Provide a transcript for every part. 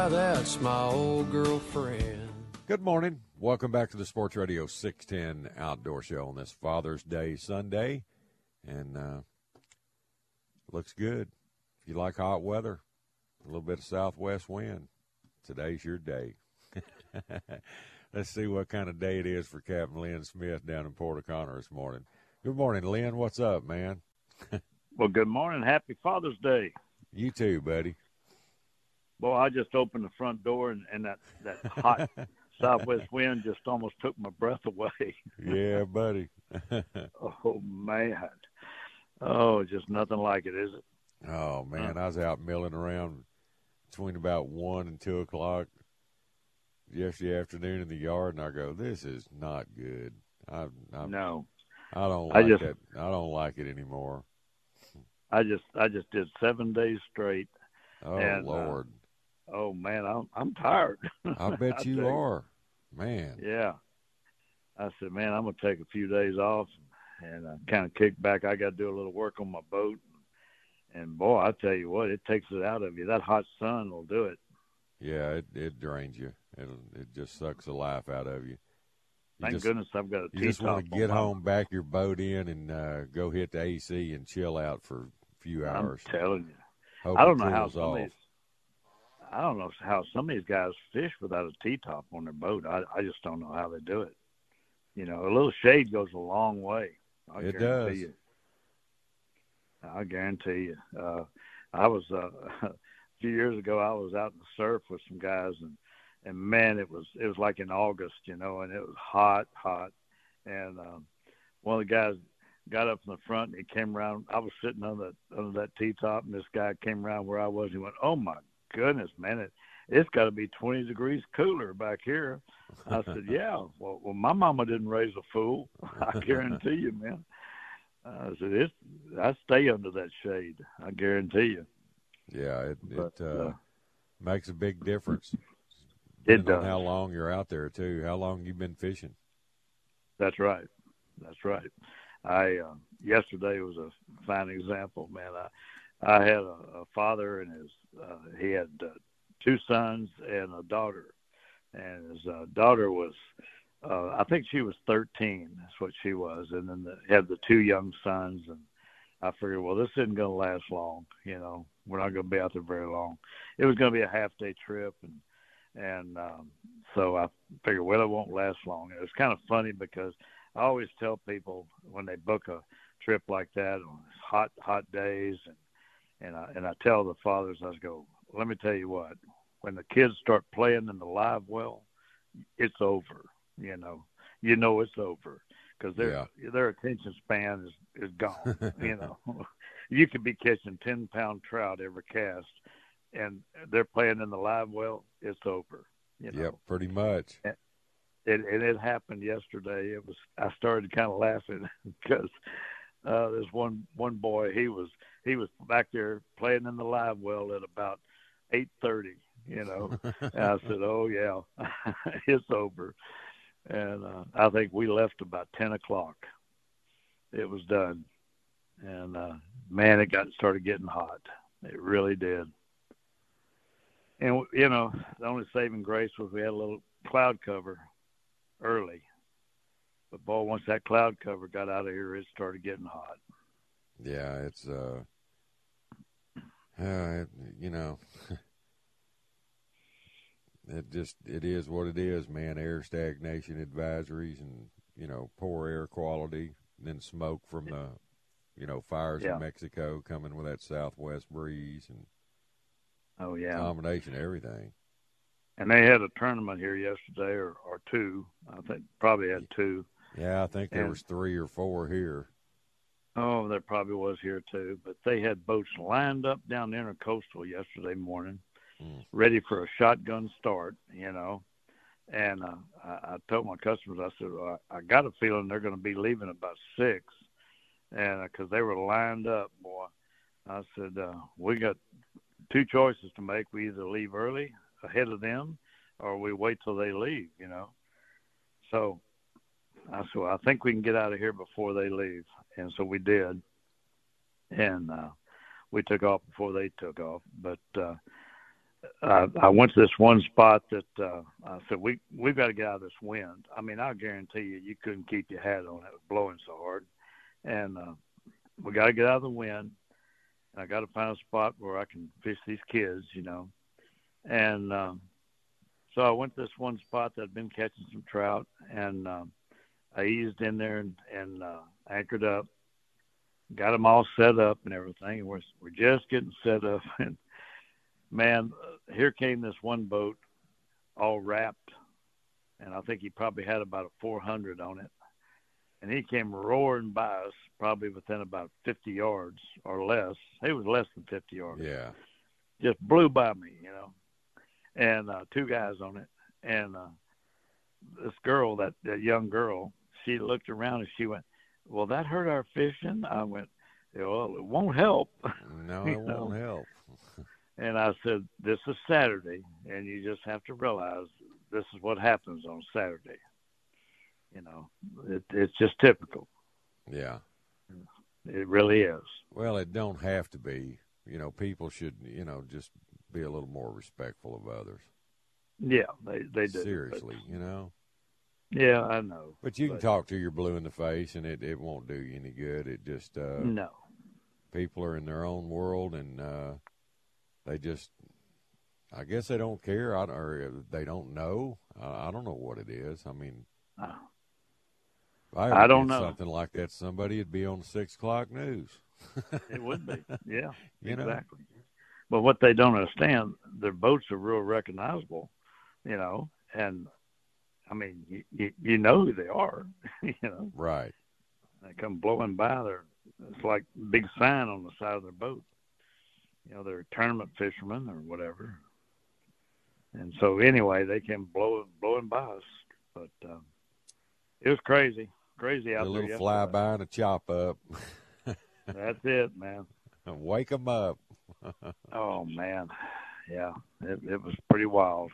Yeah, that's my old girlfriend. Good morning. Welcome back to the Sports Radio 610 Outdoor Show on this Father's Day Sunday. And uh, looks good. If you like hot weather, a little bit of southwest wind, today's your day. Let's see what kind of day it is for Captain Lynn Smith down in Port O'Connor this morning. Good morning, Lynn. What's up, man? well, good morning. Happy Father's Day. You too, buddy. Boy, I just opened the front door and, and that, that hot southwest wind just almost took my breath away. yeah, buddy. oh man. Oh, just nothing like it, is it? Oh man, I was out milling around between about one and two o'clock yesterday afternoon in the yard, and I go, "This is not good." I, I'm, no, I don't like I just, it. I don't like it anymore. I just, I just did seven days straight. Oh and, Lord! Uh, Oh man, I'm I'm tired. I bet you are, man. Yeah. I said, man, I'm gonna take a few days off and uh, kind of kick back. I got to do a little work on my boat, and boy, I tell you what, it takes it out of you. That hot sun will do it. Yeah, it it drains you. It it just sucks the life out of you. you Thank just, goodness I've got a You just want to get home, back your boat in, and uh, go hit the AC and chill out for a few hours. I'm telling you, Hope I don't know how some off. of these I don't know how some of these guys fish without a T top on their boat. I I just don't know how they do it. You know, a little shade goes a long way. I it does. You. I guarantee you. Uh, I was uh, a few years ago. I was out in the surf with some guys, and and man, it was it was like in August, you know, and it was hot, hot. And um, one of the guys got up in the front and he came around. I was sitting on that under that T top, and this guy came around where I was. And he went, "Oh my goodness, man, it it's got to be 20 degrees cooler back here. I said, yeah. Well, well, my mama didn't raise a fool. I guarantee you, man. I said, it's, I stay under that shade. I guarantee you. Yeah, it But, it uh, uh, makes a big difference. It does. how long you're out there too. How long you've been fishing? That's right. That's right. I uh, yesterday was a fine example, man. I I had a, a father and his uh, he had uh, two sons and a daughter, and his uh, daughter was uh, I think she was 13. That's what she was, and then the, had the two young sons, and I figured, well, this isn't going to last long. You know, we're not going to be out there very long. It was going to be a half day trip, and and um, so I figured, well, it won't last long. And it was kind of funny because I always tell people when they book a trip like that on hot hot days, and and I and I tell the fathers, I go, let me tell you what, when the kids start playing in the live well, it's over. You know, you know it's over because their their attention span is is gone. you know, you could be catching ten pound trout every cast, and they're playing in the live well. It's over. You know? Yep, pretty much. it and it happened yesterday. It was I started kind of laughing because uh there's one one boy he was he was back there playing in the live well at about eight thirty, you know. I said, Oh yeah, it's over. And uh I think we left about ten o'clock. It was done. And uh man it got started getting hot. It really did. And you know, the only saving grace was we had a little cloud cover early. But boy, once that cloud cover got out of here, it started getting hot. Yeah, it's uh, uh you know, it just it is what it is, man. Air stagnation advisories and you know poor air quality, then smoke from the you know fires Yeah. in Mexico coming with that southwest breeze and Oh yeah. combination of everything. and they had a tournament here yesterday, or or two. I think probably had two. Yeah, I think there And- was three or four here. Oh, there probably was here too. But they had boats lined up down the intercoastal yesterday morning, Mm. ready for a shotgun start. You know, and uh, I, I told my customers, I said, well, I, I got a feeling they're going to be leaving about six, and because they were lined up, boy. I said, uh, we got two choices to make. We either leave early ahead of them, or we wait till they leave. You know, so I said, well, I think we can get out of here before they leave, and so we did, and uh, we took off before they took off. But uh, I, I went to this one spot that uh, I said we we've got to get out of this wind. I mean, I guarantee you, you couldn't keep your hat on. It was blowing so hard, and uh, we got to get out of the wind. I got to find a spot where I can fish these kids, you know, and um, so I went to this one spot that had been catching some trout, and um, I eased in there and, and uh, anchored up, got them all set up and everything. And we're we're just getting set up, and man, uh, here came this one boat, all wrapped, and I think he probably had about a 400 on it, and he came roaring by us, probably within about 50 yards or less. He was less than 50 yards Yeah. just blew by me, you know, and uh, two guys on it, and uh, this girl, that that young girl, she looked around and she went, "Well, that hurt our fishing." I went, "Well, it won't help," No, it know. won't help. and I said, "This is Saturday, and you just have to realize this is what happens on Saturday." You know, it, it's just typical. Yeah. It really is. Well, it don't have to be. You know, people should, you know, just be a little more respectful of others. Yeah, they they do. Seriously, you know. Yeah, I know. But you can But- talk to your blue in the face, and it, it won't do you any good. It just uh, No. people are in their own world, and uh, they just, I guess they don't care, I, or they don't know. I, I don't know what it is. I mean, Uh, I, I don't know. something like that. Somebody would be on the six o'clock news. It would be. Yeah. You know? exactly. But what they don't understand, their boats are real recognizable, you know, and I mean, you, you, you know who they are, you know. Right. They come blowing by, they're it's like a big sign on the side of their boat. You know, they're tournament fishermen or whatever. And so anyway, they came blowing blowing by us, but um, it was crazy, crazy out A there. little yesterday. flyby and a chop up. That's it, man. Wake them up. Oh man, yeah, it, it was pretty wild.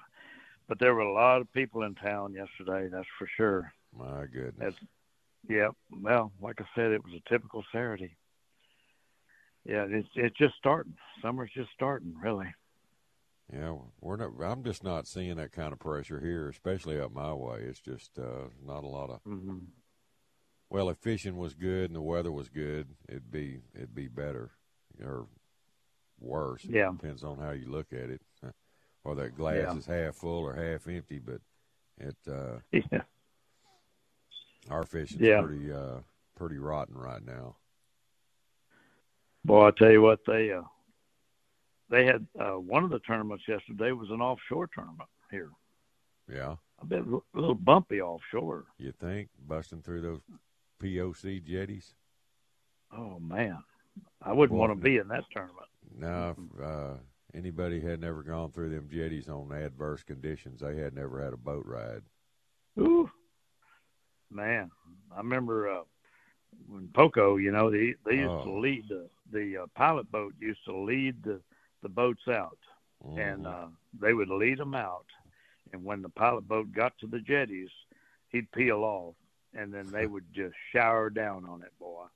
But there were a lot of people in town yesterday. That's for sure. My goodness. That's, yeah. Well, like I said, it was a typical Saturday. Yeah, it's it's just starting. Summer's just starting, really. Yeah, we're not. I'm just not seeing that kind of pressure here, especially up my way. It's just uh, not a lot of. hmm Well, if fishing was good and the weather was good, it'd be it'd be better, or worse. It Yeah. depends on how you look at it, or that glass Yeah. is half full or half empty. But it uh, Yeah. our fishing's Yeah. pretty uh, pretty rotten right now. Boy, I tell you what, they uh, they had uh, one of the tournaments yesterday was an offshore tournament here. Yeah, I bet a little bumpy offshore. you think busting through those POC jetties? Oh man, I wouldn't Boy. want to be in that tournament. No, uh, anybody had never gone through them jetties on adverse conditions, they had never had a boat ride. Ooh, man, I remember uh, when Poco, you know, they they used to Oh. lead the the uh, pilot boat used to lead the the boats out, and Mhm. uh, they would lead them out, and when the pilot boat got to the jetties, he'd peel off, and then they would just shower down on it, boy.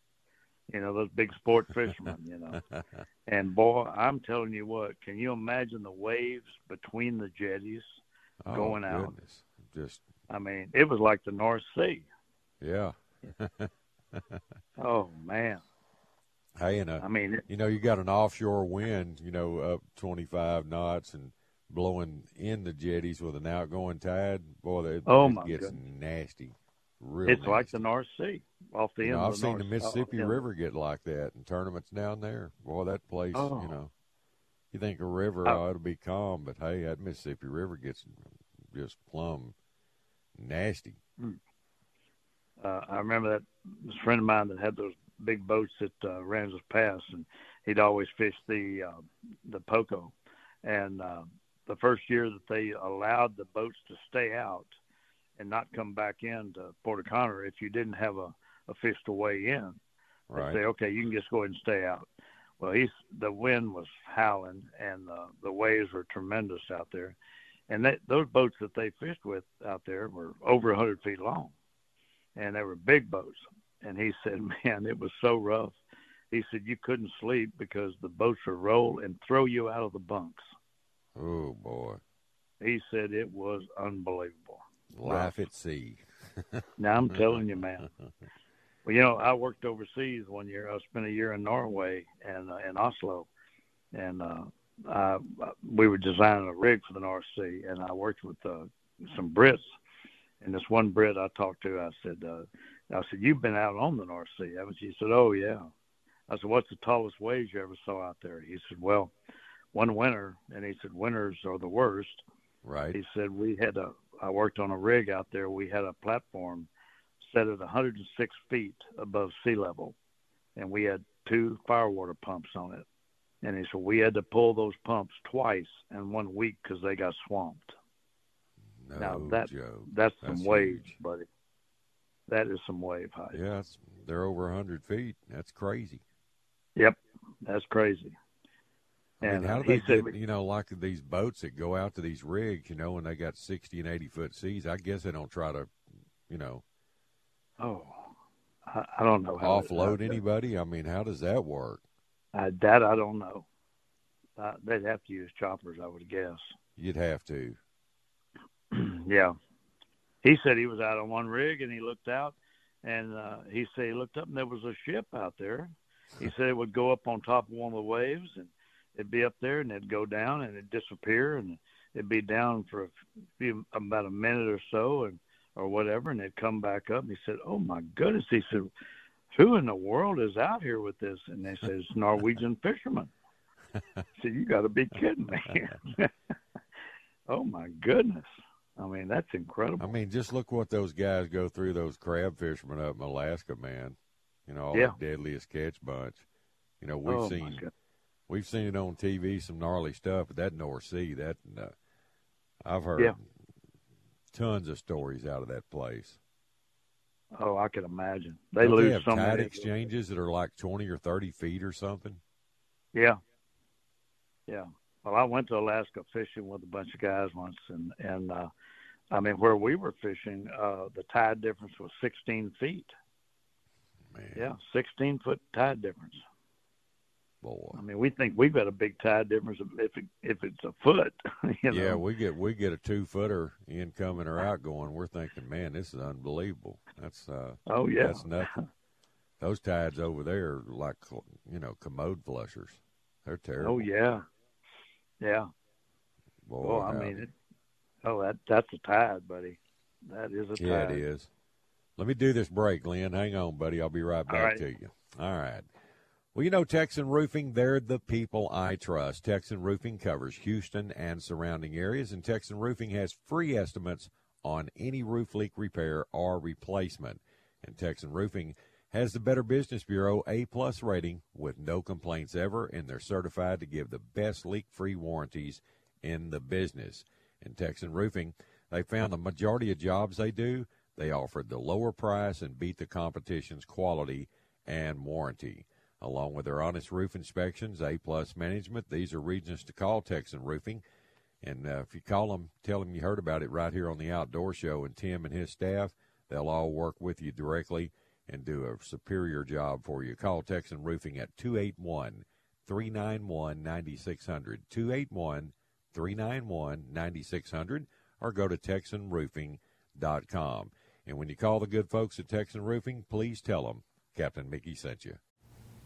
You know those big sport fishermen, you know. And boy, I'm telling you what, can you imagine the waves between the jetties? Oh, going out. goodness. Just I mean, it was like the North Sea. yeah. Oh man, Hey, and uh, I mean, it, you know, you got an offshore wind, you know, up 25 knots, and blowing in the jetties with an outgoing tide, boy, that Oh, it gets goodness. nasty. Real it's like the North Sea off the You end. know, I've the seen the Mississippi uh, River get like that in tournaments down there. Boy, that place, Oh. you know, you think a river Oh. ought to be calm, but hey, that Mississippi River gets just plumb nasty. uh, I remember that this friend of mine that had those big boats at uh, Ramses Pass, and he'd always fish the uh, the Poco. And uh, the first year that they allowed the boats to stay out and not come back in to Port O'Connor, if you didn't have a, a fish to weigh in, Right. say, okay, you can just go ahead and stay out. Well, he's the wind was howling and uh, the waves were tremendous out there, and that, those boats that they fished with out there were over a hundred feet long, and they were big boats. And he said, man, it was so rough. He said you couldn't sleep because the boats would roll and throw you out of the bunks. Oh boy, He said it was unbelievable. Life at sea. Now I'm telling you, man. Well, you know, I worked overseas one year. I spent a year in Norway and uh, in Oslo, and uh, I, we were designing a rig for the North Sea, and I worked with uh, some Brits. And this one Brit I talked to, I said, uh, I said, you've been out on the North Sea, haven't you? He said, oh yeah. I said, what's the tallest waves you ever saw out there? He said, well, one winter, and he said, winters are the worst. Right. He said we had a. I worked on a rig out there. We had a platform set at 106 feet above sea level, and we had two firewater pumps on it. And he said we had to pull those pumps twice in one week because they got swamped. No now that joke. that's some That's waves, huge. buddy. That is some wave height. Yeah, they're over a hundred feet. That's crazy. Yep, that's crazy. I mean, And how uh, do they said, get, you know, like these boats that go out to these rigs, you know, when they got 60 and 80 foot seas? I guess they don't try to, you know, "Oh, I, I don't know how offload anybody. I mean, how does that work? Uh, that I don't know. Uh, they'd have to use choppers, I would guess. You'd have to. yeah. He said he was out on one rig and he looked out and uh, he said he looked up and there was a ship out there. He said it would go up on top of one of the waves and it'd be up there and it'd go down and it'd disappear and it'd be down for a few about a minute or so and or whatever and it'd come back up and he said, Oh my goodness he said, Who in the world is out here with this? And they said, It's Norwegian fishermen. Said, You gotta be kidding me. oh my goodness. I mean, that's incredible. I mean, just look what those guys go through, those crab fishermen up in Alaska, man. You know, all Yeah. that deadliest catch bunch. You know, we've oh, seen. We've seen it on TV, some gnarly stuff, but that North Sea, that uh, I've heard Yeah. tons of stories out of that place. Oh, I can imagine. They Don't lose have so tide exchanges that are like twenty or thirty feet or something. Yeah. Yeah. Well, I went to Alaska fishing with a bunch of guys once, and and uh, I mean, where we were fishing, uh, the tide difference was 16 feet. Man, Yeah, 16 foot tide difference. Boy. I mean, we think we've got a big tide difference if it, if it's a foot. You know? Yeah, we get we get a two footer incoming or outgoing. We're thinking, man, this is unbelievable. That's uh, Oh yeah. that's nothing. Those tides over there are like you know commode flushers. They're terrible. Oh yeah. Yeah. Boy, Well, I mean, it, oh that that's a tide, buddy. That is a tide. yeah, it is. Let me do this break, Lynn. Hang on, buddy. I'll be right back right. to you. All right. Well, you know, Texan Roofing, they're the people I trust. Texan Roofing covers Houston and surrounding areas, and Texan Roofing has free estimates on any roof leak repair or replacement. And Texan Roofing has the Better Business Bureau A plus rating with no complaints ever, and they're certified to give the best leak free warranties in the business. In Texan Roofing, they found the majority of jobs they do, they offered the lower price and beat the competition's quality and warranty. Along with their honest roof inspections, A plus management, these are reasons to call Texan Roofing. And uh, if you call them, tell them you heard about it right here on the Outdoor Show, and Tim and his staff, they'll all work with you directly and do a superior job for you. Call Texan Roofing at 281 391 9600. 281 391 9600 or go to TexanRoofing.com. And when you call the good folks at Texan Roofing, please tell them Captain Mickey sent you.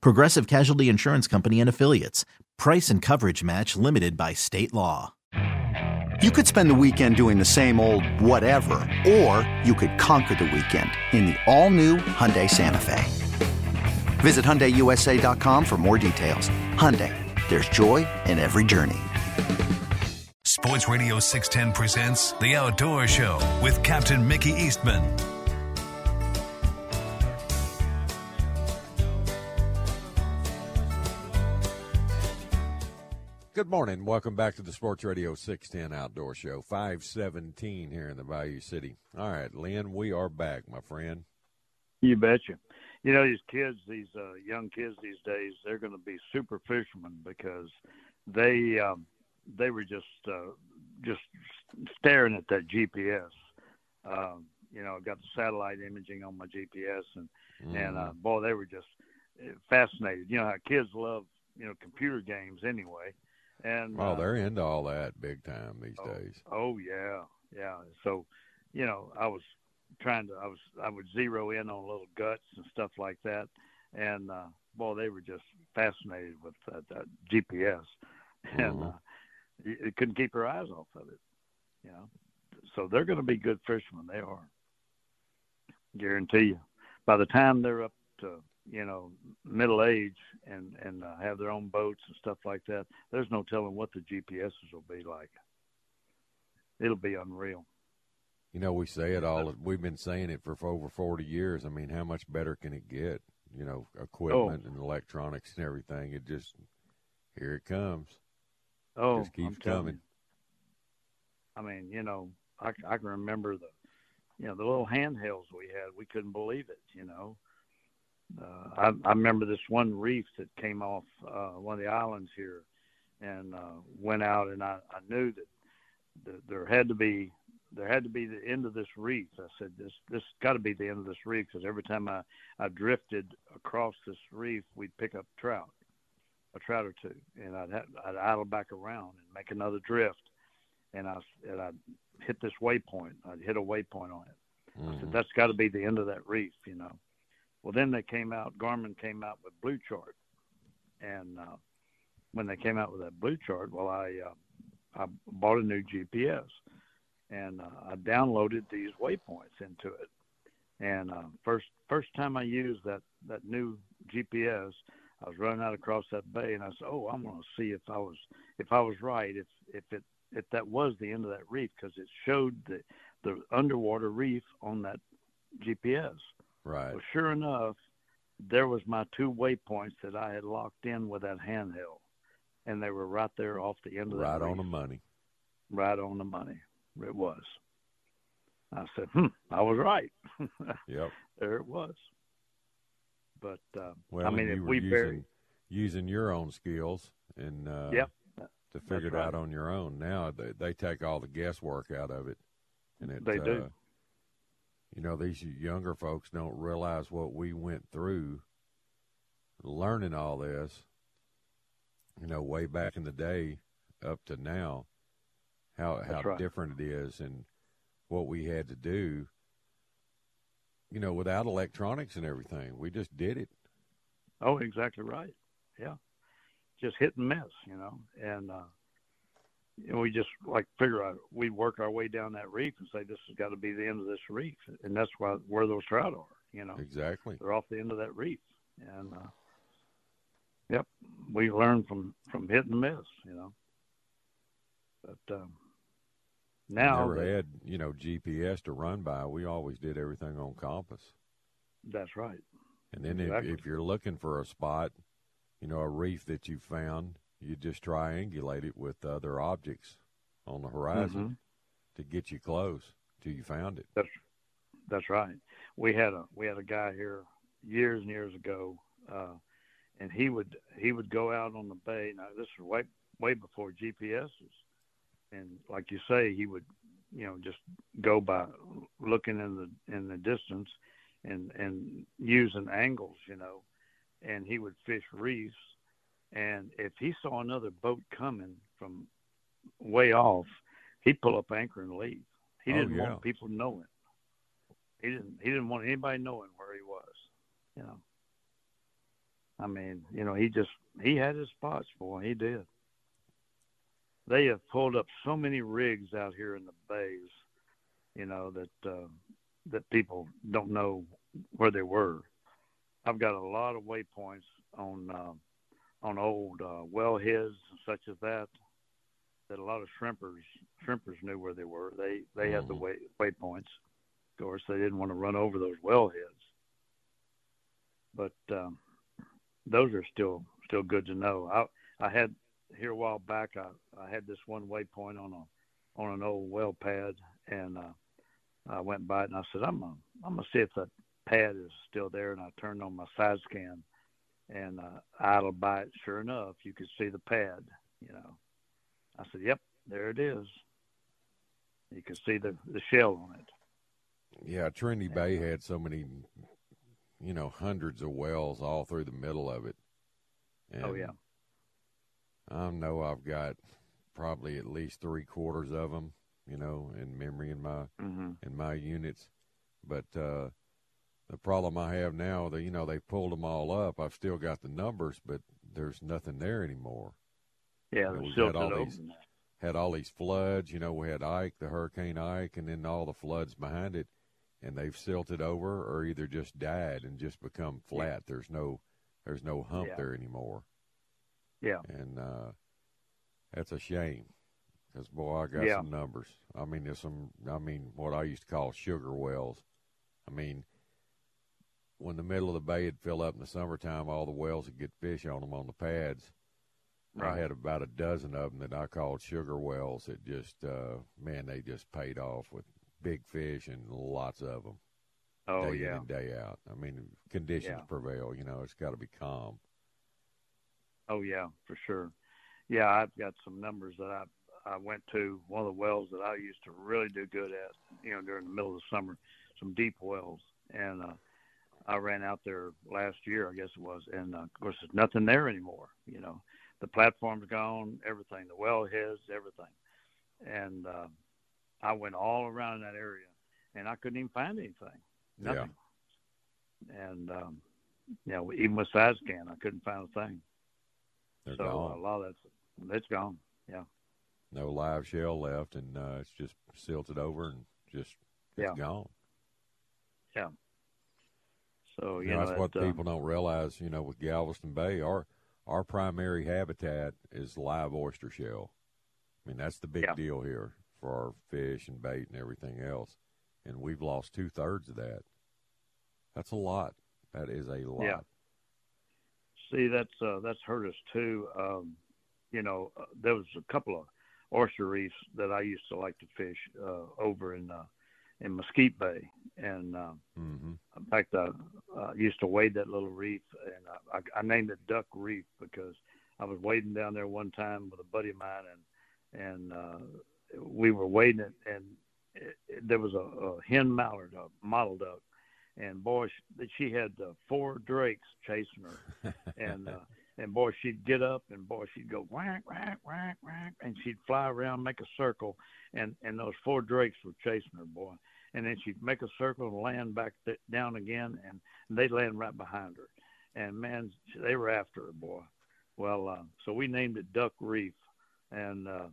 Progressive Casualty Insurance Company and Affiliates. Price and coverage match limited by state law. You could spend the weekend doing the same old whatever, or you could conquer the weekend in the all-new Hyundai Santa Fe. Visit HyundaiUSA.com for more details. Hyundai, there's joy in every journey. Sports Radio 610 presents The Outdoor Show with Captain Mickey Eastman. Good morning. Welcome back to the Sports Radio 610 Outdoor Show. 517 here in the Bayou City. All right, Lynn, we are back, my friend. You betcha. You know these kids, these uh, young kids these days, they're going to be super fishermen because they um, they were just uh, just staring at that GPS. Um, you know, I got the satellite imaging on my GPS, and mm. and uh, boy, they were just uh, fascinated. You know how kids love you know computer games anyway. And oh, they're into all that big time these oh, days. Oh yeah, yeah. So, you know, I was trying to, I was, I would zero in on little guts and stuff like that, and uh, boy, they were just fascinated with that, that GPS, mm-hmm. and uh, you couldn't keep their eyes off of it. You know, so they're going to be good fishermen. They are, guarantee you. By the time they're up to you know middle age and and uh, have their own boats and stuff like that there's no telling what the gps's will be like. It'll be unreal. You know we say it all we've been saying it for over 40 years. I mean how much better can it get? You know equipment oh. and electronics and everything it just here it comes. Oh it just keeps coming. i mean you know I, I can remember the you know the little handhelds we had we couldn't believe it you know uh, I, I remember this one reef that came off uh, one of the islands here, and uh, went out, and I, I knew that, that there had to be there had to be the end of this reef. I said this this got to be the end of this reef because every time I I drifted across this reef, we'd pick up trout, a trout or two, and I'd have, I'd idle back around and make another drift, and I and I'd hit this waypoint. I'd hit a waypoint on it. Mm-hmm. I said mm-hmm. that's got to be the end of that reef, you know. Well, then they came out. Garmin came out with Blue Chart, and uh, when they came out with that Blue Chart, well, I uh, I bought a new GPS, and uh, I downloaded these waypoints into it. And uh, first first time I used that that new GPS, I was running out across that bay, and I said, "Oh, I'm going to see if I was if I was right, if if it if that was the end of that reef, because it showed the the underwater reef on that GPS." Right. Well, sure enough, there was my two waypoints that I had locked in with that handheld, and they were right there off the end of right that. Right on the money. Right on the money. It was. I said, "Hmm, I was right." yep. There it was. But uh, well, I mean, if we using, bury using your own skills and uh, yep. to figure it right. out on your own, now they they take all the guesswork out of it, and it they uh, do you know, these younger folks don't realize what we went through learning all this, you know, way back in the day up to now, how how right. different it is and what we had to do, you know, without electronics and everything. We just did it. Oh, exactly right. Yeah. Just hit and miss, you know. And uh and we just like figure out we work our way down that reef and say this has got to be the end of this reef, and that's why where those trout are. You know, exactly. They're off the end of that reef, and uh, yep, we learn from from hit and miss. You know, but um, Now we never had you know GPS to run by. We always did everything on compass. That's right. And then Exactly. if, if you're looking for a spot, you know, a reef that you found, you just triangulate it with other objects on the horizon Mhm. to get you close till you found it. That's that's right. We had a we had a guy here years and years ago, uh, and he would he would go out on the bay. Now this was way way before GPSs, and like you say, he would you know just go by looking in the in the distance and and using angles, you know, and he would fish reefs. And if he saw another boat coming from way off, he'd pull up anchor and leave. He Oh, didn't yeah. want people knowing. He didn't. He didn't want anybody knowing where he was. You know. I mean, you know, he just he had his spots, boy. He did. They have pulled up so many rigs out here in the bays, you know that uh, that people don't know where they were. I've got a lot of waypoints on uh, on old uh, wellheads such as that that a lot of shrimpers shrimpers knew where they were. They they had the Mhm. way waypoints. Of course, they didn't want to run over those wellheads. But um, those are still still good to know. I I had here a while back. I I had this one waypoint on a on an old well pad, and uh, I went by it and I said, I'm gonna I'm gonna see if that pad is still there. And I turned on my side scan, and uh, idled by it. Sure enough, you could see the pad. You know, I said, Yep, there it is. You could see the the shell on it. Yeah, Trinity Bay had so many, you know, hundreds of wells all through the middle of it. And oh yeah. I know I've got probably at least three quarters of them, you know, in memory in my hmm in my units. But uh, the problem I have now, that you know, they pulled them all up. I've still got the numbers, but there's nothing there anymore. Yeah, know, we've silted had all over these- Had all these floods, you know, we had Ike, the Hurricane Ike, and then all the floods behind it, and they've silted over or either just died and just become flat. There's no, there's no hump Yeah. there anymore. Yeah. and uh, that's a shame because boy, I got Yeah. some numbers. I mean, there's some. I mean, what I used to call sugar wells. I mean, when the middle of the bay would fill up in the summertime, all the wells would get fish on them on the pads. I had about a dozen of them that I called sugar wells. That just, uh, man, they just paid off with big fish and lots of them Oh day in yeah. and day out. I mean, conditions Yeah. prevail. You know, it's got to be calm. Oh yeah, for sure. Yeah, I've got some numbers that I I went to one of the wells that I used to really do good at, you know, during the middle of the summer, some deep wells, and uh, I ran out there last year, I guess it was, and uh, of course there's nothing there anymore. You know, the platform's gone, everything, the well wellheads, everything, and uh, I went all around in that area, and I couldn't even find anything, Yeah. nothing. And um, you know, even with side scan, I couldn't find a thing. They're so gone. a lot of that's that's gone. Yeah. no live shell left, and uh, it's just silted over and just it's Yeah. gone. Yeah. So you You know, know, that's what uh, people don't realize. You know, with Galveston Bay, our our primary habitat is live oyster shell. I mean, that's the big Yeah. deal here for our fish and bait and everything else. And we've lost two thirds of that. That's a lot. That is a lot. Yeah. See, that's uh, that's hurt us too. Um, you know, uh, there was a couple of oyster reefs that I used to like to fish uh, over in uh, in Mesquite Bay, and uh, hmm in fact, I uh, used to wade that little reef, and I, I, I named it Duck Reef because I was wading down there one time with a buddy of mine, and and uh, we were wading it, and it, it, there was a, a hen mallard, a mottled duck, and boy, she, she had uh, four drakes chasing her, and uh, and boy, she'd get up, and boy, she'd go whack whack whack whack, and she'd fly around, make a circle, and and those four drakes were chasing her, boy, and then she'd make a circle and land back th- down again, and they'd land right behind her, and man, they were after her, boy. Well, uh, so we named it Duck Reef, and uh,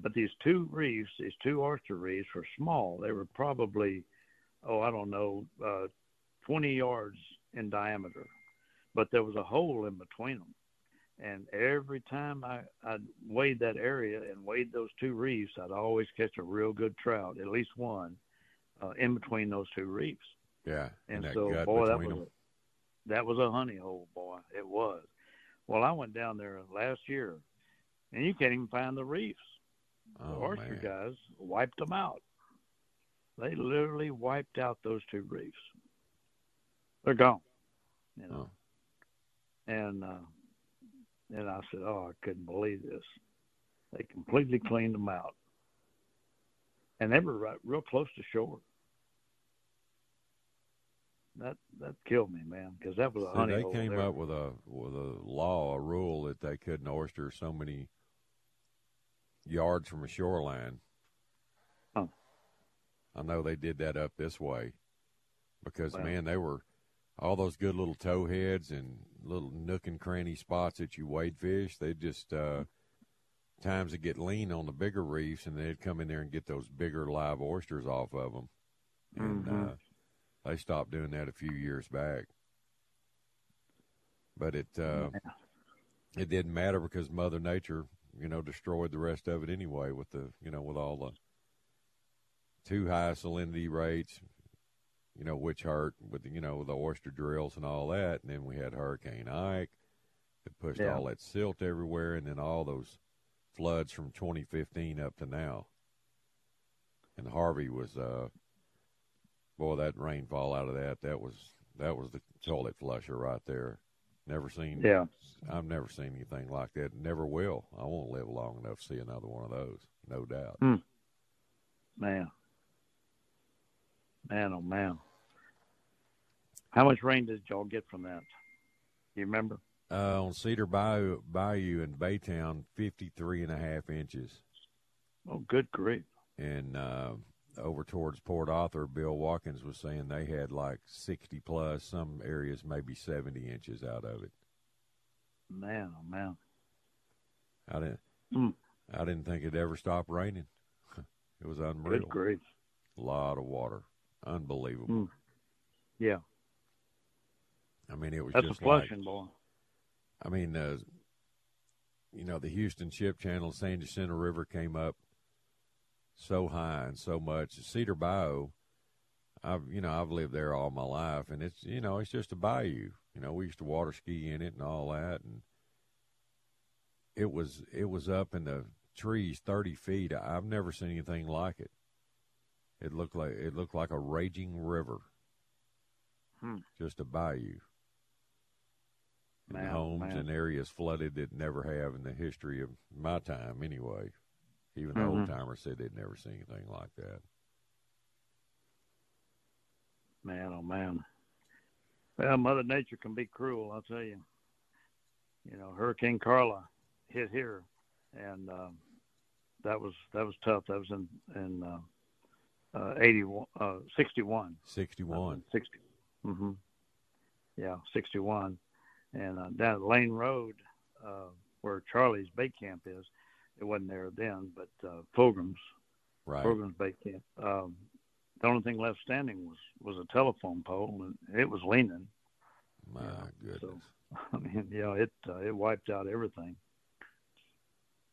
but these two reefs, these two oyster reefs, were small. They were probably, oh, I don't know, uh, 20 yards in diameter, but there was a hole in between them, And every time I I weighed that area and weighed those two reefs, I'd always catch a real good trout, at least one, uh, in between those two reefs. Yeah, And, that so, boy, that was them. a, that was a honey hole, boy. It was. Well, I went down there last year, and you can't even find the reefs. the Oh, oyster guys wiped them out. They literally wiped out those two reefs. They're gone. You know. And uh and I said, Oh, I couldn't believe this. They completely cleaned them out. And they were right real close to shore. That that killed me, man, because that was a See, honey they hole came there. up with a with a law, a rule that they couldn't oyster so many yards from a shoreline. Oh. I know they did that up this way because Wow. man, they were all those good little towheads and little nook and cranny spots that you wade fish. They just uh, times it get lean on the bigger reefs, and they'd come in there and get those bigger live oysters off of them. And Mhm. uh, they stopped doing that a few years back. But it uh, it didn't matter because Mother Nature, you know, destroyed the rest of it anyway with the you know with all the too high salinity rates, you know, which hurt with you know the oyster drills and all that, and then we had Hurricane Ike that pushed Yeah. all that silt everywhere, and then all those floods from 2015 up to now. And Harvey was, uh, boy, that rainfall out of that that was that was the toilet flusher right there. Never seen. Yeah. I've never seen anything like that. Never will. I won't live long enough to see another one of those. No doubt. Hmm. Man. Man, oh man. How much rain did y'all get from that? You remember? Uh, on Cedar Bayou, Bayou in Baytown, 53 and a half inches. Oh, good grief. And uh, over towards Port Arthur, Bill Watkins was saying they had like 60 plus, some areas maybe 70 inches out of it. Man, oh man. I didn't, Hmm. I didn't think it'd ever stop raining. it was unreal. Good grief. A lot of water, unbelievable. Hmm. Yeah. I mean, it was That's a just like flushing, boy. I mean, uh, you know, the Houston Ship Channel, San Jacinto River came up so high and so much. Cedar Bayou, I've you know I've lived there all my life, and it's you know it's just a bayou. You know, we used to water ski in it and all that, and it was it was up in the trees thirty feet. I've never seen anything like it. It looked like it looked like a raging river, Hmm. just a bayou and homes man. and areas flooded that never have in the history of my time anyway. Even the old timers said they'd never seen anything like that. Man, oh man. Well, Mother Nature can be cruel, I'll tell you. You know, Hurricane Carla hit here, and um, that was that was tough. That was in in uh, uh, eighty one, uh, sixty one. Sixty one. 60. Mm-hmm. Yeah, 61. And uh, down at Lane Road, uh, where Charlie's bait camp is, it wasn't there then, but uh, Pilgrim's, Right. Bait camp. Um, the only thing left standing was was a telephone pole, and it was leaning. My goodness. So, I mean, you know, it uh, it wiped out everything.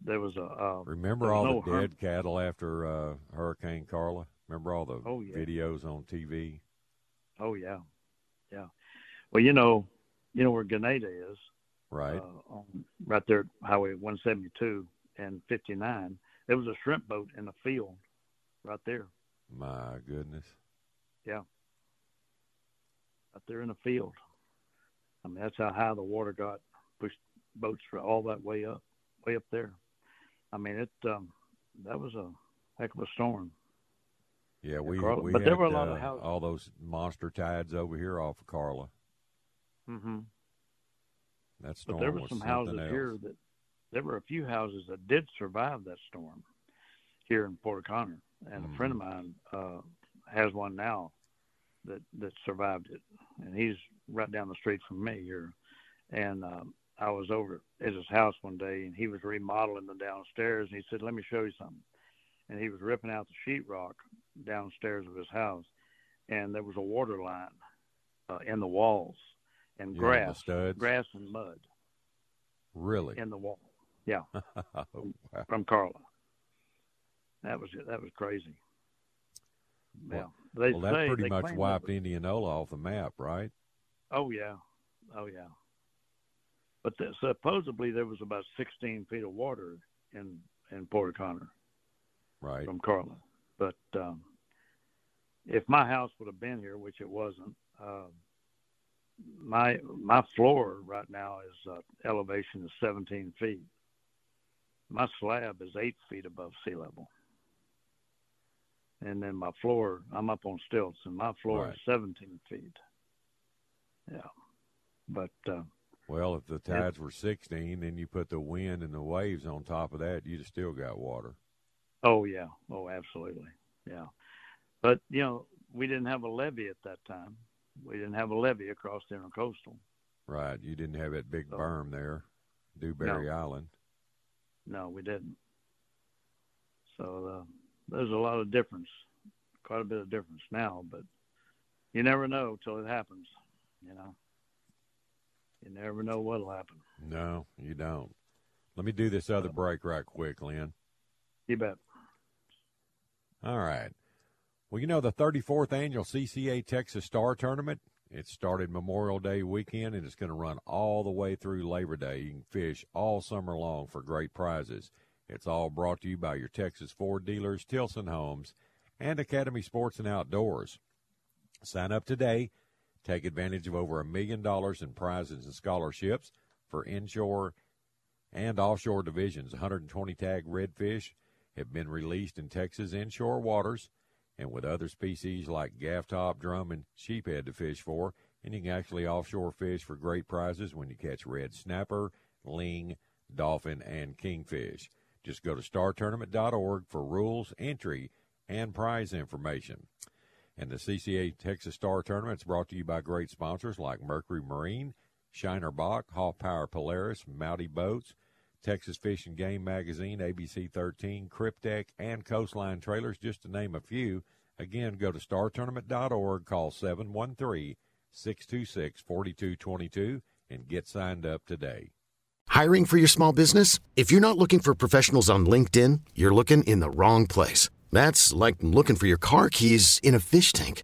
There was a uh, Remember all no the dead cattle after uh, Hurricane Carla? Remember all the Oh, yeah. videos on TV? Oh yeah, yeah. Well, you know, you know where Ganado is, Right. uh, on, right there, Highway 172 and 59. There was a shrimp boat in the field, right there, My goodness. Yeah. Right there in the field. I mean, that's how high the water got. Pushed boats all that way up, way up there. I mean, it. Um, that was a heck of a storm. Yeah, we Carla. we But had there were a lot of uh, houses. all those monster tides over here off of Carla. Mm-hmm. That storm But there were was some houses else. here that there were a few houses that did survive that storm here in Port O'Connor, and a friend of Mm-hmm. mine uh, has one now that that survived it, and he's right down the street from me here. And um, I was over at his house one day, and he was remodeling the downstairs, and he said, "Let me show you something." And he was ripping out the sheetrock downstairs of his house, and there was a water line uh, in the walls and Yeah, grass, grass and mud. Really? in the wall. Yeah, oh, wow. from Carla. That was that was crazy. Yeah, they Well, that pretty they much wiped was- Indianola off the map, right? Oh yeah, oh yeah. But the, supposedly there was about 16 feet of water in in Port O'Connor Right. from Carla. But um, if my house would have been here, which it wasn't, uh, my my floor right now is uh, elevation is 17 feet. My slab is eight feet above sea level, and then my floor I'm up on stilts, and my floor Right. is 17 feet. Yeah, but uh, Well, if the tides were 16, then you put the wind and the waves on top of that, you'd have still got water. Oh yeah, oh absolutely, yeah. But you know, we didn't have a levee at that time. We didn't have a levee across the intercoastal. Right. You didn't have that big So- berm there, Dewberry Island. No, we didn't. So uh, there's a lot of difference, quite a bit of difference now. But you never know till it happens. You know, you never know what'll happen. No, you don't. Let me do this other break right quick, Lynn. You bet. All right. Well, you know, the 34th annual CCA Texas Star Tournament, it started Memorial Day weekend and it's going to run all the way through Labor Day. You can fish all summer long for great prizes. It's all brought to you by your Texas Ford dealers, Tilson Homes, and Academy Sports and Outdoors. Sign up today. Take advantage of over a million dollars in prizes and scholarships for inshore and offshore divisions. 120 tag redfish have been released in Texas inshore waters and with other species like gaff top, drum, and sheephead to fish for. And you can actually offshore fish for great prizes when you catch red snapper, ling, dolphin, and kingfish. Just go to startournament.org for rules, entry, and prize information. And the CCA Texas Star Tournament is brought to you by great sponsors like Mercury Marine, Shiner Bock, Hall Power Polaris, Mouty Boats, Texas Fish and Game Magazine, ABC 13, Cryptek, and Coastline Trailers, just to name a few. Again, go to startournament.org, call 713 626 4222, and get signed up today. Hiring for your small business? If you're not looking for professionals on LinkedIn, you're looking in the wrong place. That's like looking for your car keys in a fish tank.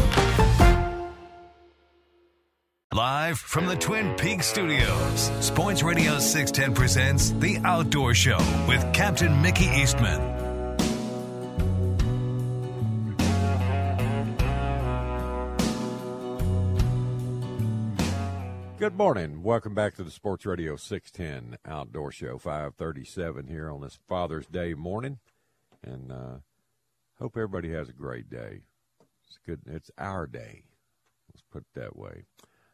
Live from the Twin Peaks studios, Sports Radio 610 presents The Outdoor Show with Captain Mickey Eastman. Good morning. Welcome back to the Sports Radio 610 Outdoor Show, 537 here on this Father's Day morning. And uh, hope everybody has a great day. It's good. It's our day. Let's put it that way.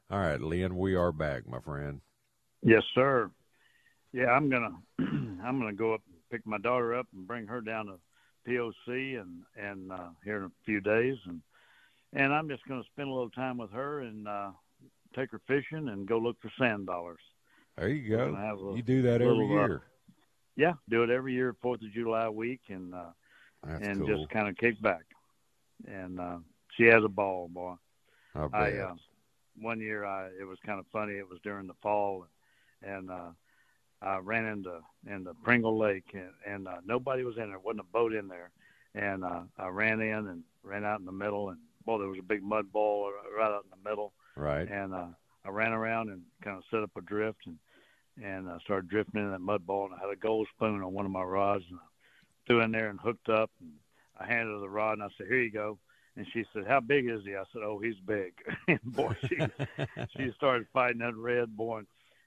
All right, Lynn, we are back, my friend. Yes, sir. Yeah, I'm gonna I'm gonna go up and pick my daughter up and bring her down to POC and and uh, here in a few days and and I'm just gonna spend a little time with her and uh, take her fishing and go look for sand dollars. There you go. gonna have a You do that every little, uh, year. Yeah, do it every year, Fourth of July week, and uh, and cool. just kind of kick back. And uh, she has a ball, boy. I I bet. uh, one year I it was kind of funny. It was during the fall, and, and uh, I ran into into Pringle Lake, and, and uh, nobody was in there. wasn't a boat in there, and uh, I ran in and ran out in the middle, and boy, there was a big mud ball right out in the middle. Right. And uh, I ran around and kind of set up a drift, and and I started drifting in that mud ball, and I had a gold spoon on one of my rods, and I threw in there and hooked up, and I handed her the rod, and I said, "Here you go." And she said, "How big is he?" I said, "Oh, he's big." and boy, she she started fighting that red boy,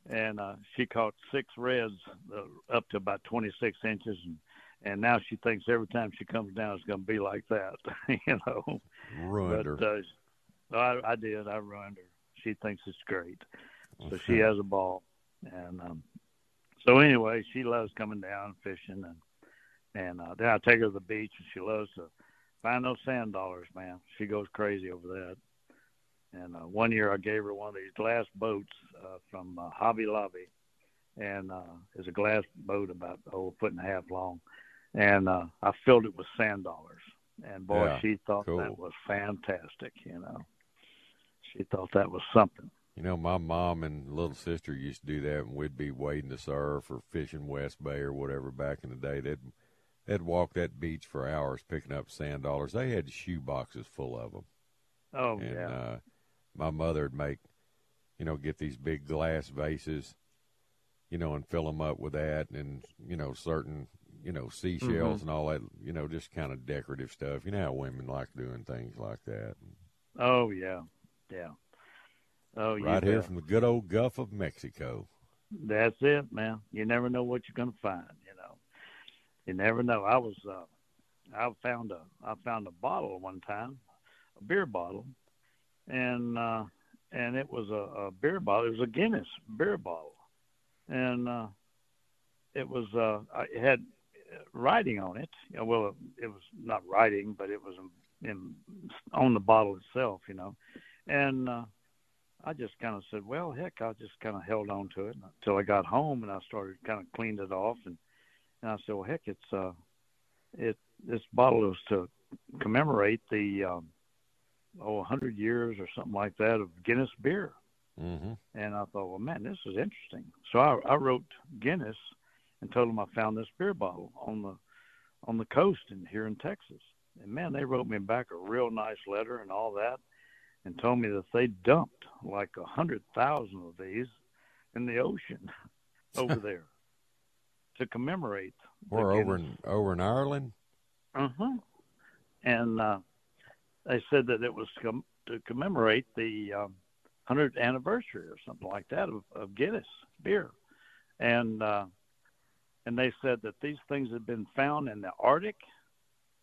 and uh, she caught six reds uh, up to about 26 inches, and and now she thinks every time she comes down it's going to be like that, you know. Ruined but, her. Uh, I, I did. I ruined her. She thinks it's great, so she has a ball, and um, so anyway, she loves coming down fishing, and and uh, then I take her to the beach, and she loves to find those sand dollars, man. She goes crazy over that. And uh, one year I gave her one of these glass boats uh, from uh, Hobby Lobby, and uh, it's a glass boat about oh, a foot and a half long, and uh, I filled it with sand dollars. And boy, Yeah, she thought cool. that was fantastic. You know, she thought that was something. You know, my mom and little sister used to do that when we'd be wading the surf or fishing West Bay or whatever back in the day. They'd they'd walk that beach for hours picking up sand dollars. They had shoe boxes full of them. Oh and yeah, uh, my mother'd make, you know, get these big glass vases, you know, and fill them up with that, and you know, certain, you know, seashells Mhm. and all that, you know, just kind of decorative stuff. You know how women like doing things like that. oh yeah, yeah. Oh, you right here bet. from the good old Gulf of Mexico. That's it, man. You never know what you're going to find. You never know. I was, uh, I found a, I found a bottle one time, a beer bottle, and uh, and it was a, a beer bottle. It was a Guinness beer bottle, and uh, it was, uh, it had writing on it. You know, well, it was not writing, but it was in on the bottle itself. You know, and uh, I just kind of said, well, heck, I just kind of held on to it until I got home and I started kind of cleaned it off and and I said, well, heck, it's uh, it this bottle was to commemorate the um, oh, 100 years or something like that of Guinness beer. Mm-hmm. And I thought, well, man, this is interesting. So I, I wrote Guinness and told them I found this beer bottle on the on the coast in here in Texas. And man, they wrote me back a real nice letter and all that, and told me that they dumped like a hundred thousand of these in the ocean over there to commemorate. Or over in over in Ireland. Uh-huh. And uh, they said that it was com- to commemorate the um, 100th anniversary or something like that of, of Guinness beer. And uh, and they said that these things had been found in the Arctic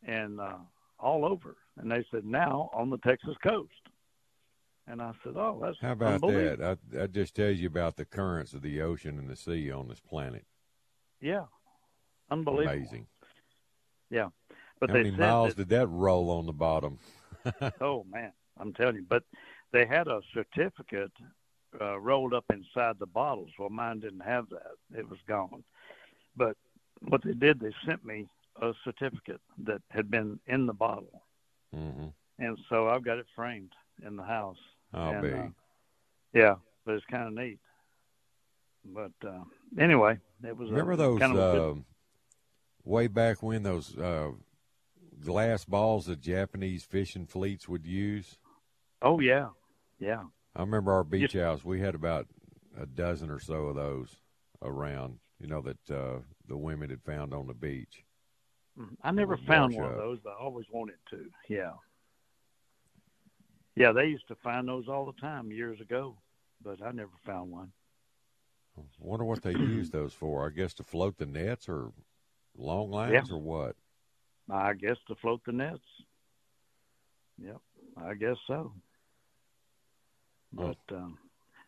and uh, all over. And they said now on the Texas coast. And I said, "Oh, that's How about that? I, that just tells you about the currents of the ocean and the sea on this planet. Yeah, unbelievable. Amazing. Yeah, but How they many said miles that- did that roll on the bottom? oh man, I'm telling you. But they had a certificate uh, rolled up inside the bottles. Well, mine didn't have that; it was gone. But what they did, they sent me a certificate that had been in the bottle, Mm-hmm. and so I've got it framed in the house. I'll and, be. uh, yeah, but it's kind of neat. But uh, anyway, it was Remember a, those kind of uh, way back when those uh, glass balls the Japanese fishing fleets would use? oh yeah, yeah. I remember our beach house. We had about a dozen or so of those around. You know that uh, the women had found on the beach. Mm, I never found one of those, but I always wanted to. Yeah. Yeah, they used to find those all the time years ago, but I never found one. Wonder what they use those for. I guess to float the nets or long lines Yeah. or what. I guess to float the nets. Yep, I guess so. Oh. But um,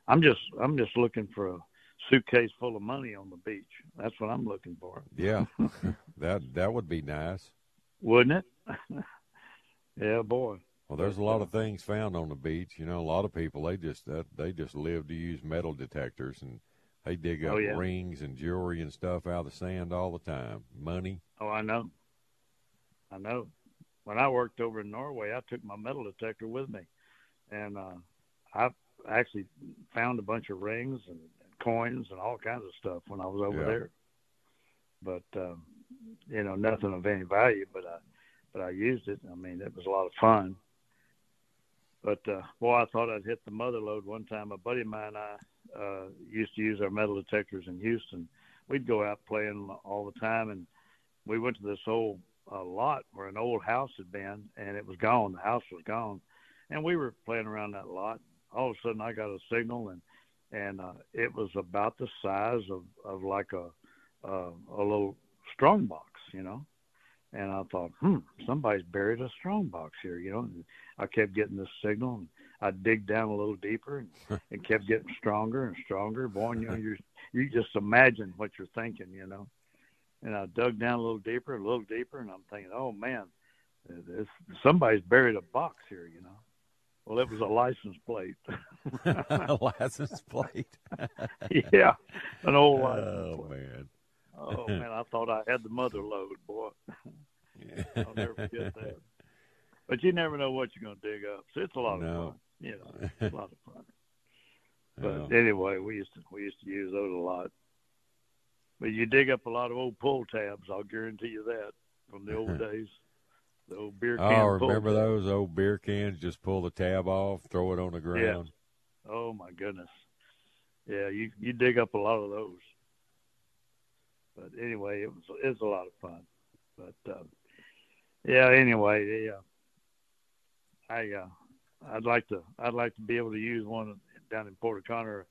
I'm just I'm just looking for a suitcase full of money on the beach. That's what I'm looking for. Yeah, that that would be nice. Wouldn't it? yeah, boy. Well, there's a lot of things found on the beach. You know, a lot of people they just that they just live to use metal detectors and they dig up Oh, yeah. rings and jewelry and stuff out of the sand all the time. Money. Oh, I know. I know. When I worked over in Norway, I took my metal detector with me, and uh, I actually found a bunch of rings and coins and all kinds of stuff when I was over Yeah. there. But um, you know, nothing of any value. But I, but I used it. I mean, it was a lot of fun. But uh, boy, I thought I'd hit the mother load one time. A buddy of mine and I uh, used to use our metal detectors in Houston. We'd go out playing all the time, and we went to this old uh, lot where an old house had been, and it was gone. The house was gone, and we were playing around that lot. All of a sudden, I got a signal, and and uh, it was about the size of of like a uh, a little strong box, you know. And I thought, hmm, somebody's buried a strong box here, you know. And I kept getting this signal, and I dig down a little deeper, and it kept getting stronger and stronger. Boy, you know, you you just imagine what you're thinking, you know. And I dug down a little deeper, a little deeper, and I'm thinking, oh man, this, somebody's buried a box here, you know. Well, it was a license plate. A license plate. yeah, an old oh, license Oh plate. man. Oh man, I thought I had the mother load, boy. I'll never forget that. But you never know what you're going to dig up. So it's a lot of fun. You know, it's a lot of fun. But anyway, we used to we used to use those a lot. But you dig up a lot of old pull tabs. I'll guarantee you that from the old days. The old beer can. Oh, remember those old beer cans? Just pull the tab off, throw it on the ground. Yeah. Oh my goodness. Yeah, you you dig up a lot of those. But anyway, it was it's a lot of fun. But uh, yeah, anyway, yeah. I uh, I'd like to I'd like to be able to use one down in Port O'Connor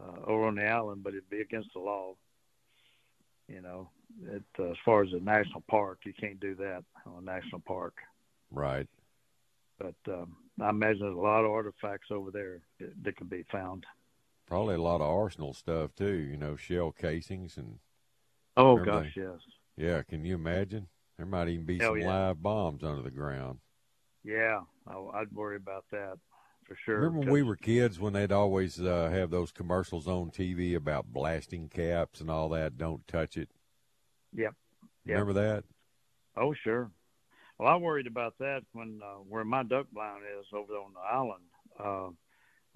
uh, over on the island, but it'd be against the law. You know, it, uh, as far as a national park, you can't do that on a national park. Right. But um, I imagine there's a lot of artifacts over there that, that can be found. Probably a lot of arsenal stuff too. You know, shell casings and. Oh gosh, yes. Yeah, can you imagine? There might even be Hell some yeah. live bombs under the ground. Yeah, I, I'd worry about that for sure. Remember when we were kids when they'd always uh, have those commercials on TV about blasting caps and all that? Don't touch it. Yep. Yep. Remember that? Oh, sure. Well, I worried about that when uh, where my duck blind is over on the island. Uh,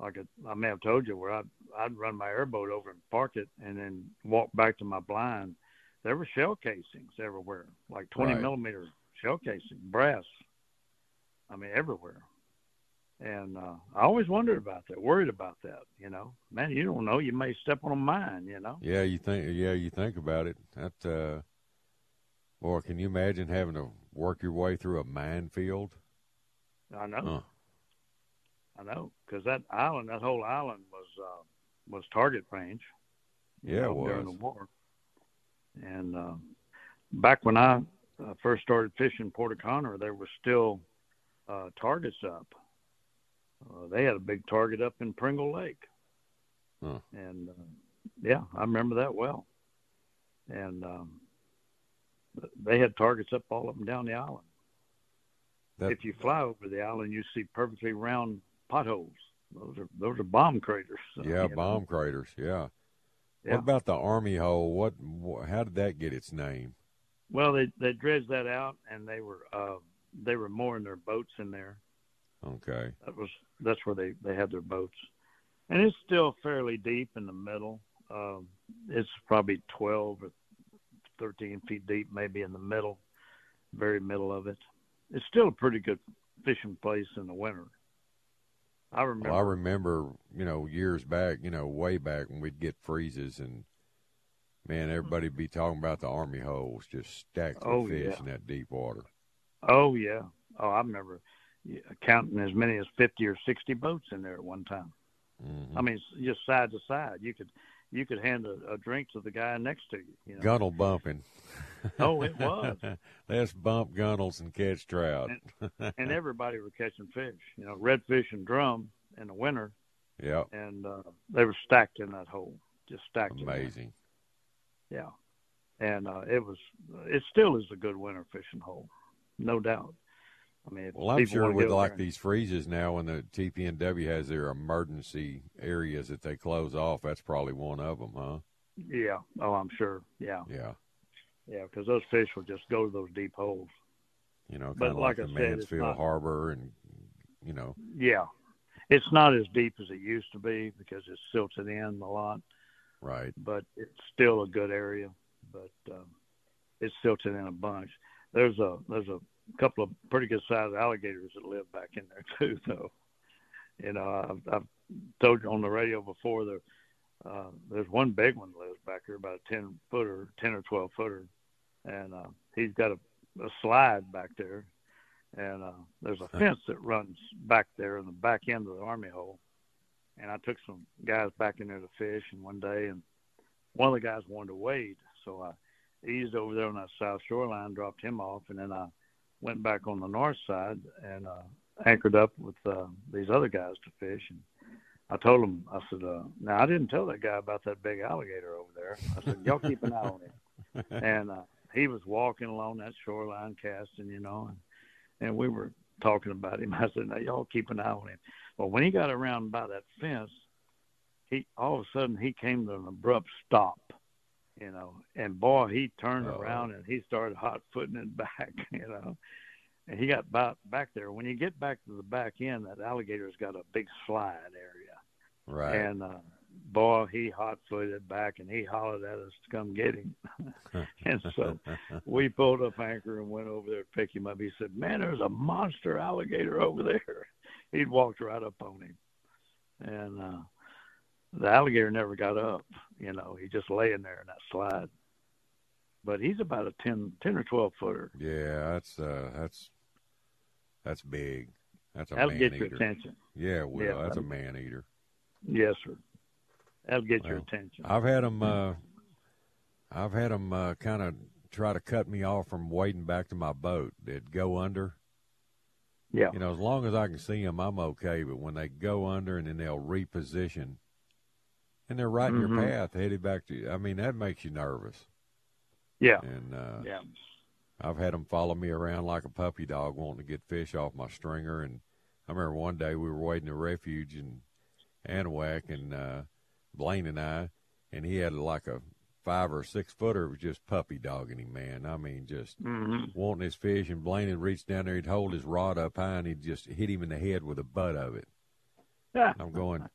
like I, I may have told you, where I'd I'd run my airboat over and park it, and then walk back to my blind. There were shell casings everywhere, like twenty Right. millimeter shell casing, brass. I mean, everywhere. And uh, I always wondered about that, worried about that. You know, man, you don't know, you may step on a mine. You know. Yeah, you think. Yeah, you think about it. That. Uh, boy, can you imagine having to work your way through a minefield? I know. Huh. I know, because that island, that whole island was uh, was target range. Yeah, it know, during the war. And uh, back when I uh, first started fishing Port O'Connor, there was still uh, targets up. Uh, they had a big target up in Pringle Lake, Huh. and uh, yeah, I remember that well. And um, they had targets up all up and down the island. That- if you fly over the island, you see perfectly round potholes. Those are those are bomb craters. Yeah, you know. bomb craters. Yeah. Yeah. What about the army hole? What, wh- How did that get its name? Well, they they dredged that out, and they were uh, they were mooring their boats in there. Okay. That was that's where they they had their boats, and it's still fairly deep in the middle. Um, it's probably twelve or thirteen feet deep, maybe in the middle, very middle of it. It's still a pretty good fishing place in the winter. I remember. Well, I remember, you know, years back, you know, way back when we'd get freezes and man, everybody'd be talking about the army holes just stacked with Oh, fish yeah. in that deep water. Oh yeah. Oh, I remember counting as many as fifty or sixty boats in there at one time. Mhm. I mean, just side to side. You could you could hand a, a drink to the guy next to you. you know? Gunnel bumping. Oh, it was. Let's bump gunnels and catch trout. and everybody were catching fish. You know, redfish and drum in the winter, yeah, and uh, they were stacked in that hole, just stacked. in amazing. Yeah, and uh, it was. It still is a good winter fishing hole, no doubt. I mean, Well, I'm sure with like these freezes now, when the TPNW has their emergency areas that they close off, that's probably one of them, huh? Yeah. Oh, I'm sure. Yeah. Yeah. Yeah, because those fish will just go to those deep holes. You know, But kind of like like, I the said, Mansfield not- Harbor, and you know, Yeah, it's not as deep as it used to be because it's silted in a lot. Right. But it's still a good area. But um, it's silted in a bunch. There's a there's a couple of pretty good sized alligators that live back in there too. Though, you know, I've, I've told you on the radio before there uh, there's one big one that lives back here, about a ten footer, ten or twelve footer, and uh, he's got a, a slide back there, and uh, there's a fence that runs back there in the back end of the army hole. And I took some guys back in there to fish, and one day, and one of the guys wanted to wade, so I eased over there on that south shoreline, dropped him off, and then I went back on the north side and uh, anchored up with uh, these other guys to fish. And I told him, I said, uh, now I didn't tell that guy about that big alligator over there. I said, y'all keep an eye on him. And uh, he was walking along that shoreline casting, you know, and, and we were talking about him. I said, now y'all keep an eye on him. Well, when he got around by that fence, he all of a sudden he came to an abrupt stop you know. And boy, he turned oh. around and he started hot footing it back, you know. And he got back back there. When you get back to the back end, that alligator's got a big slide area. Right. And uh, boy, he hot footed back and he hollered at us to come get him. and so we pulled up anchor and went over there to pick him up. He said, "Man, there's a monster alligator over there." He'd walked right up on him, and uh, the alligator never got up. You know, he just lay in there in that slide. But he's about a 10, 10 or twelve footer. Yeah, that's uh, that's that's big. That's a That'll man get eater. your attention. Yeah, well, Yeah, that's a man eater. Yes, sir. That'll get your attention. I've had them. Uh, I've had them uh, kind of try to cut me off from wading back to my boat. They'd go under. Yeah. You know, as long as I can see them, I'm okay. But when they go under and then they'll reposition, and they're right in Mhm. your path, headed back to you. I mean, that makes you nervous. Yeah. And uh, yeah. I've had them follow me around like a puppy dog, wanting to get fish off my stringer. And I remember one day we were wading a refuge in Anahuac, and uh, Blaine and I, and he had like a five or six footer. It was just puppy dogging him, man. I mean, just Mhm. wanting his fish. And Blaine would reach down there, he'd hold his rod up high, and he'd just hit him in the head with the butt of it. Yeah. I'm going,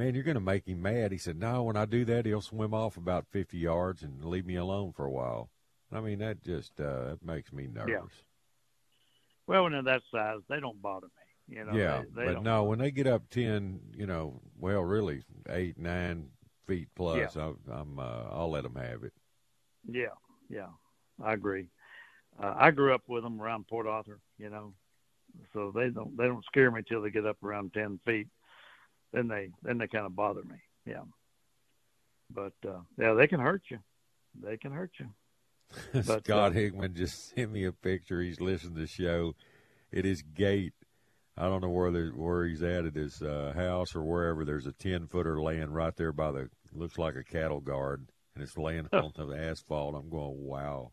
man, you're going to make him mad. He said, no, when I do that, he'll swim off about 50 yards and leave me alone for a while. I mean, that just uh, that makes me nervous. Well, when they're that size, they don't bother me. You know. yeah, they, they but no, when they get up 10, you know, well, really eight, nine feet plus, I, I'm uh, I'll let them have it. Yeah, yeah, I agree. Uh, I grew up with them around Port Arthur, you know, so they don't they don't scare me till they get up around ten feet. Then they then they kind of bother me. Yeah, but uh, yeah, they can hurt you. They can hurt you. But, Scott uh, Hickman just sent me a picture. He's listening to the show. It is gate, I don't know where where he's at at his uh, house or wherever. There's a ten footer laying right there by the looks like a cattle guard, and it's laying on the asphalt. I'm going, wow,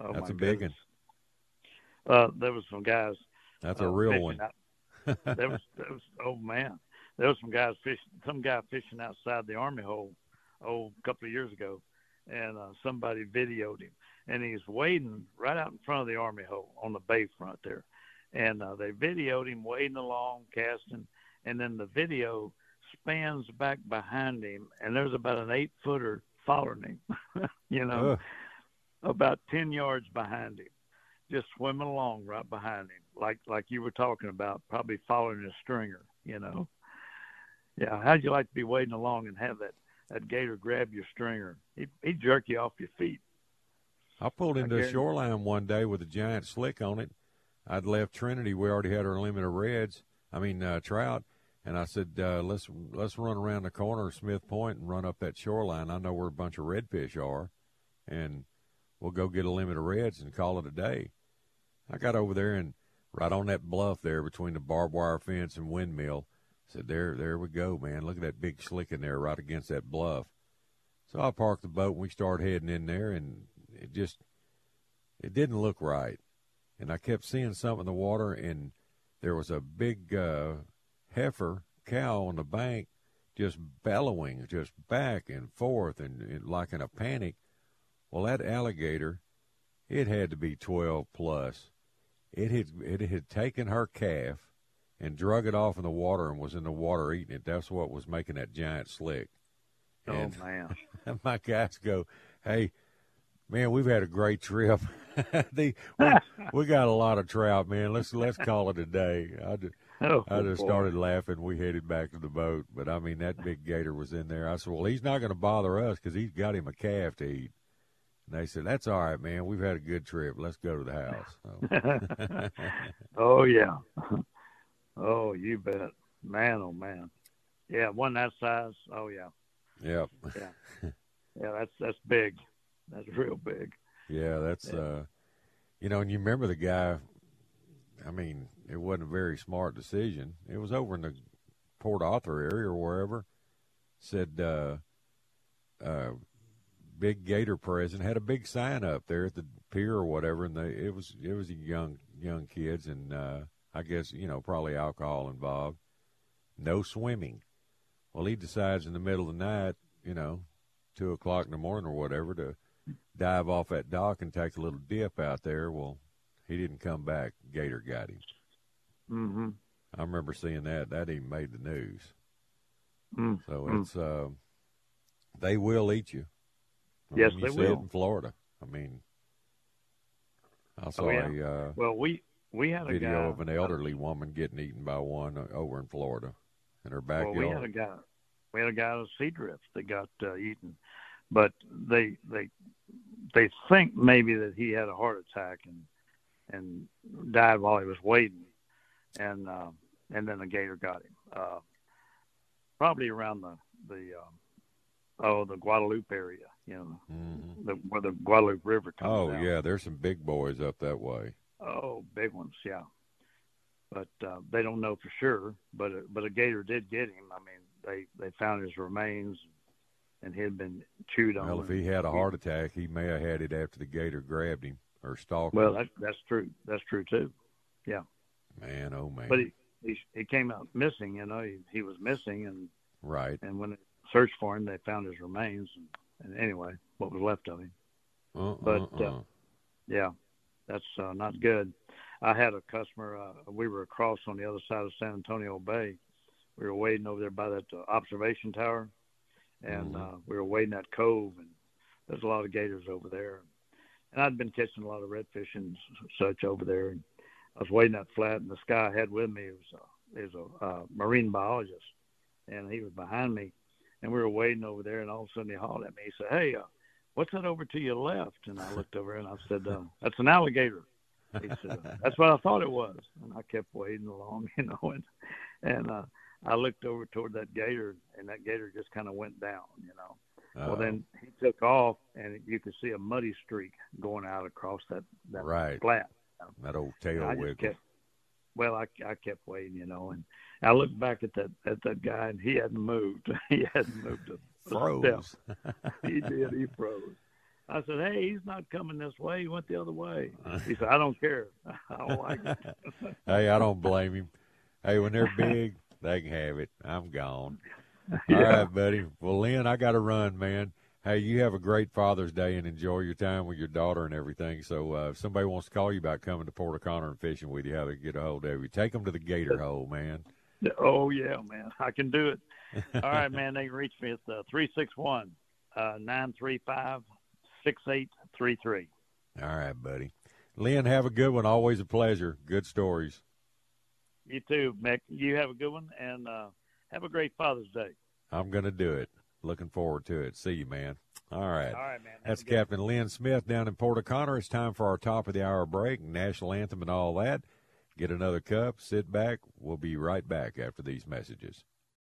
Oh that's a big goodness. one. Uh, there was some guys. That's uh, a real one. Out, there was, there was oh man, there was some guys fishing, some guy fishing outside the army hole, oh, a couple of years ago, and uh, somebody videoed him, and he's wading right out in front of the army hole on the bay front there, and uh, they videoed him wading along, casting, and then the video spans back behind him, and there's about an eight footer following him, you know, Ugh. about ten yards behind him just swimming along right behind him, like like you were talking about, probably following a stringer. You know, yeah. How'd you like to be wading along and have that that gator grab your stringer? He he jerk you off your feet. I pulled into a shoreline one day with a giant slick on it. I'd left Trinity. We already had our limit of reds. I mean uh, trout, and I said, uh, "Let's let's run around the corner of Smith Point and run up that shoreline. I know where a bunch of redfish are, and we'll go get a limit of reds and call it a day." I got over there and right on that bluff there between the barbed wire fence and windmill. Said, "There, there we go, man. Look at that big slick in there, right against that bluff." So I parked the boat and we started heading in there, and it just it didn't look right. And I kept seeing something in the water, and there was a big uh, heifer cow on the bank, just bellowing, just back and forth, and, and like in a panic. Well, that alligator, it had to be twelve plus. It had it had taken her calf and drug it off in the water and was in the water eating it. That's what was making that giant slick. Oh, and oh man! my guys go, "Hey, man, we've had a great trip. the, we, we, got a lot of trout, man. Let's let's call it a day." I just, oh, I just boy. started laughing. We headed back to the boat, but I mean that big gator was in there. I said, "Well, he's not going to bother us because he's got him a calf to eat." And they said, "That's all right, man. We've had a good trip. Let's go to the house." So. oh yeah, oh you bet, man. Oh man, yeah, one that size. Oh yeah. Yep. Yeah. Yeah, that's that's big. That's real big. Yeah, that's yeah. uh you know, and you remember the guy I mean, it wasn't a very smart decision. It was over in the Port Arthur area or wherever. Said uh uh big gator present had a big sign up there at the pier or whatever and they it was it was young young kids and uh I guess, you know, probably alcohol involved. No swimming. Well, he decides in the middle of the night, you know, two o'clock in the morning or whatever, to dive off that dock and take a little dip out there. Well, he didn't come back. Gator got him. Mm-hmm. I remember seeing that. That even made the news. Mm-hmm. So it's uh, they will eat you. I yes, mean, you they will. It in Florida. I mean, I saw oh, yeah. a uh, well, we we had a video guy, of an elderly woman getting eaten by one over in Florida in her backyard. Well, we had a guy we had a guy at Seadrift that got uh, eaten, but they they they think maybe that he had a heart attack and and died while he was waiting, and uh, and then the gator got him. Uh, probably around the the um, oh the Guadalupe area, you know, mm-hmm. the, where the Guadalupe River comes. Oh down. yeah, there's some big boys up that way. Oh, big ones, yeah. But uh, they don't know for sure. But a, but a gator did get him. I mean, they they found his remains, and he had been chewed on. Well, if he had a heart attack, he may have had it after the gator grabbed him or stalked well, him. Well, that's that's true. That's true too. Yeah. Man, oh man. But he he, he came out missing. You know, he he was missing, and right. And when they searched for him, they found his remains. And, and anyway, what was left of him. Uh, but uh, uh, yeah, that's uh, not good. I had a customer. Uh, we were across on the other side of San Antonio Bay, we were waiting over there by that uh, observation tower, and Mm-hmm. uh, we were waiting at Cove, and there's a lot of gators over there. And I'd been catching a lot of redfish and such over there, and I was waiting at flat, and this guy I had with me was a, is a uh, marine biologist, and he was behind me, and we were waiting over there, and all of a sudden he hollered at me. He said, "Hey, uh, what's that over to your left?" And I looked over and I said, uh, "That's an alligator." He said, "That's what I thought it was," and I kept wading along, you know, and and uh, I looked over toward that gator, and that gator just kind of went down, you know. Uh-oh. Well, then he took off, and you could see a muddy streak going out across that that Right. flat. that old tail wiggle. kept, well, I I kept waiting, you know, and I looked back at that at that guy, and he hadn't moved. he hadn't moved a. Froze. he did. He froze. I said, "Hey, he's not coming this way. He went the other way." He said, "I don't care. I don't like it." hey, I don't blame him. Hey, when they're big, they can have it. I'm gone. All Yeah. right, buddy. Well, Lynn, I got to run, man. Hey, you have a great Father's Day and enjoy your time with your daughter and everything. So, uh, if somebody wants to call you about coming to Port O'Connor and fishing with you, how they get a hold of you? Take them to the Gator Hole, man. Oh yeah, man, I can do it. All right, man. They can reach me at uh, three six one nine three five six eight three three. All right, buddy. Lynn, have a good one. Always a pleasure. Good stories. You too, Mick. You have a good one, and uh, have a great Father's Day. I'm going to do it. Looking forward to it. See you, man. All right. All right, man. Have That's Captain Lynn Smith down in Port O'Connor. It's time for our top of the hour break, national anthem, and all that. Get another cup, sit back. We'll be right back after these messages.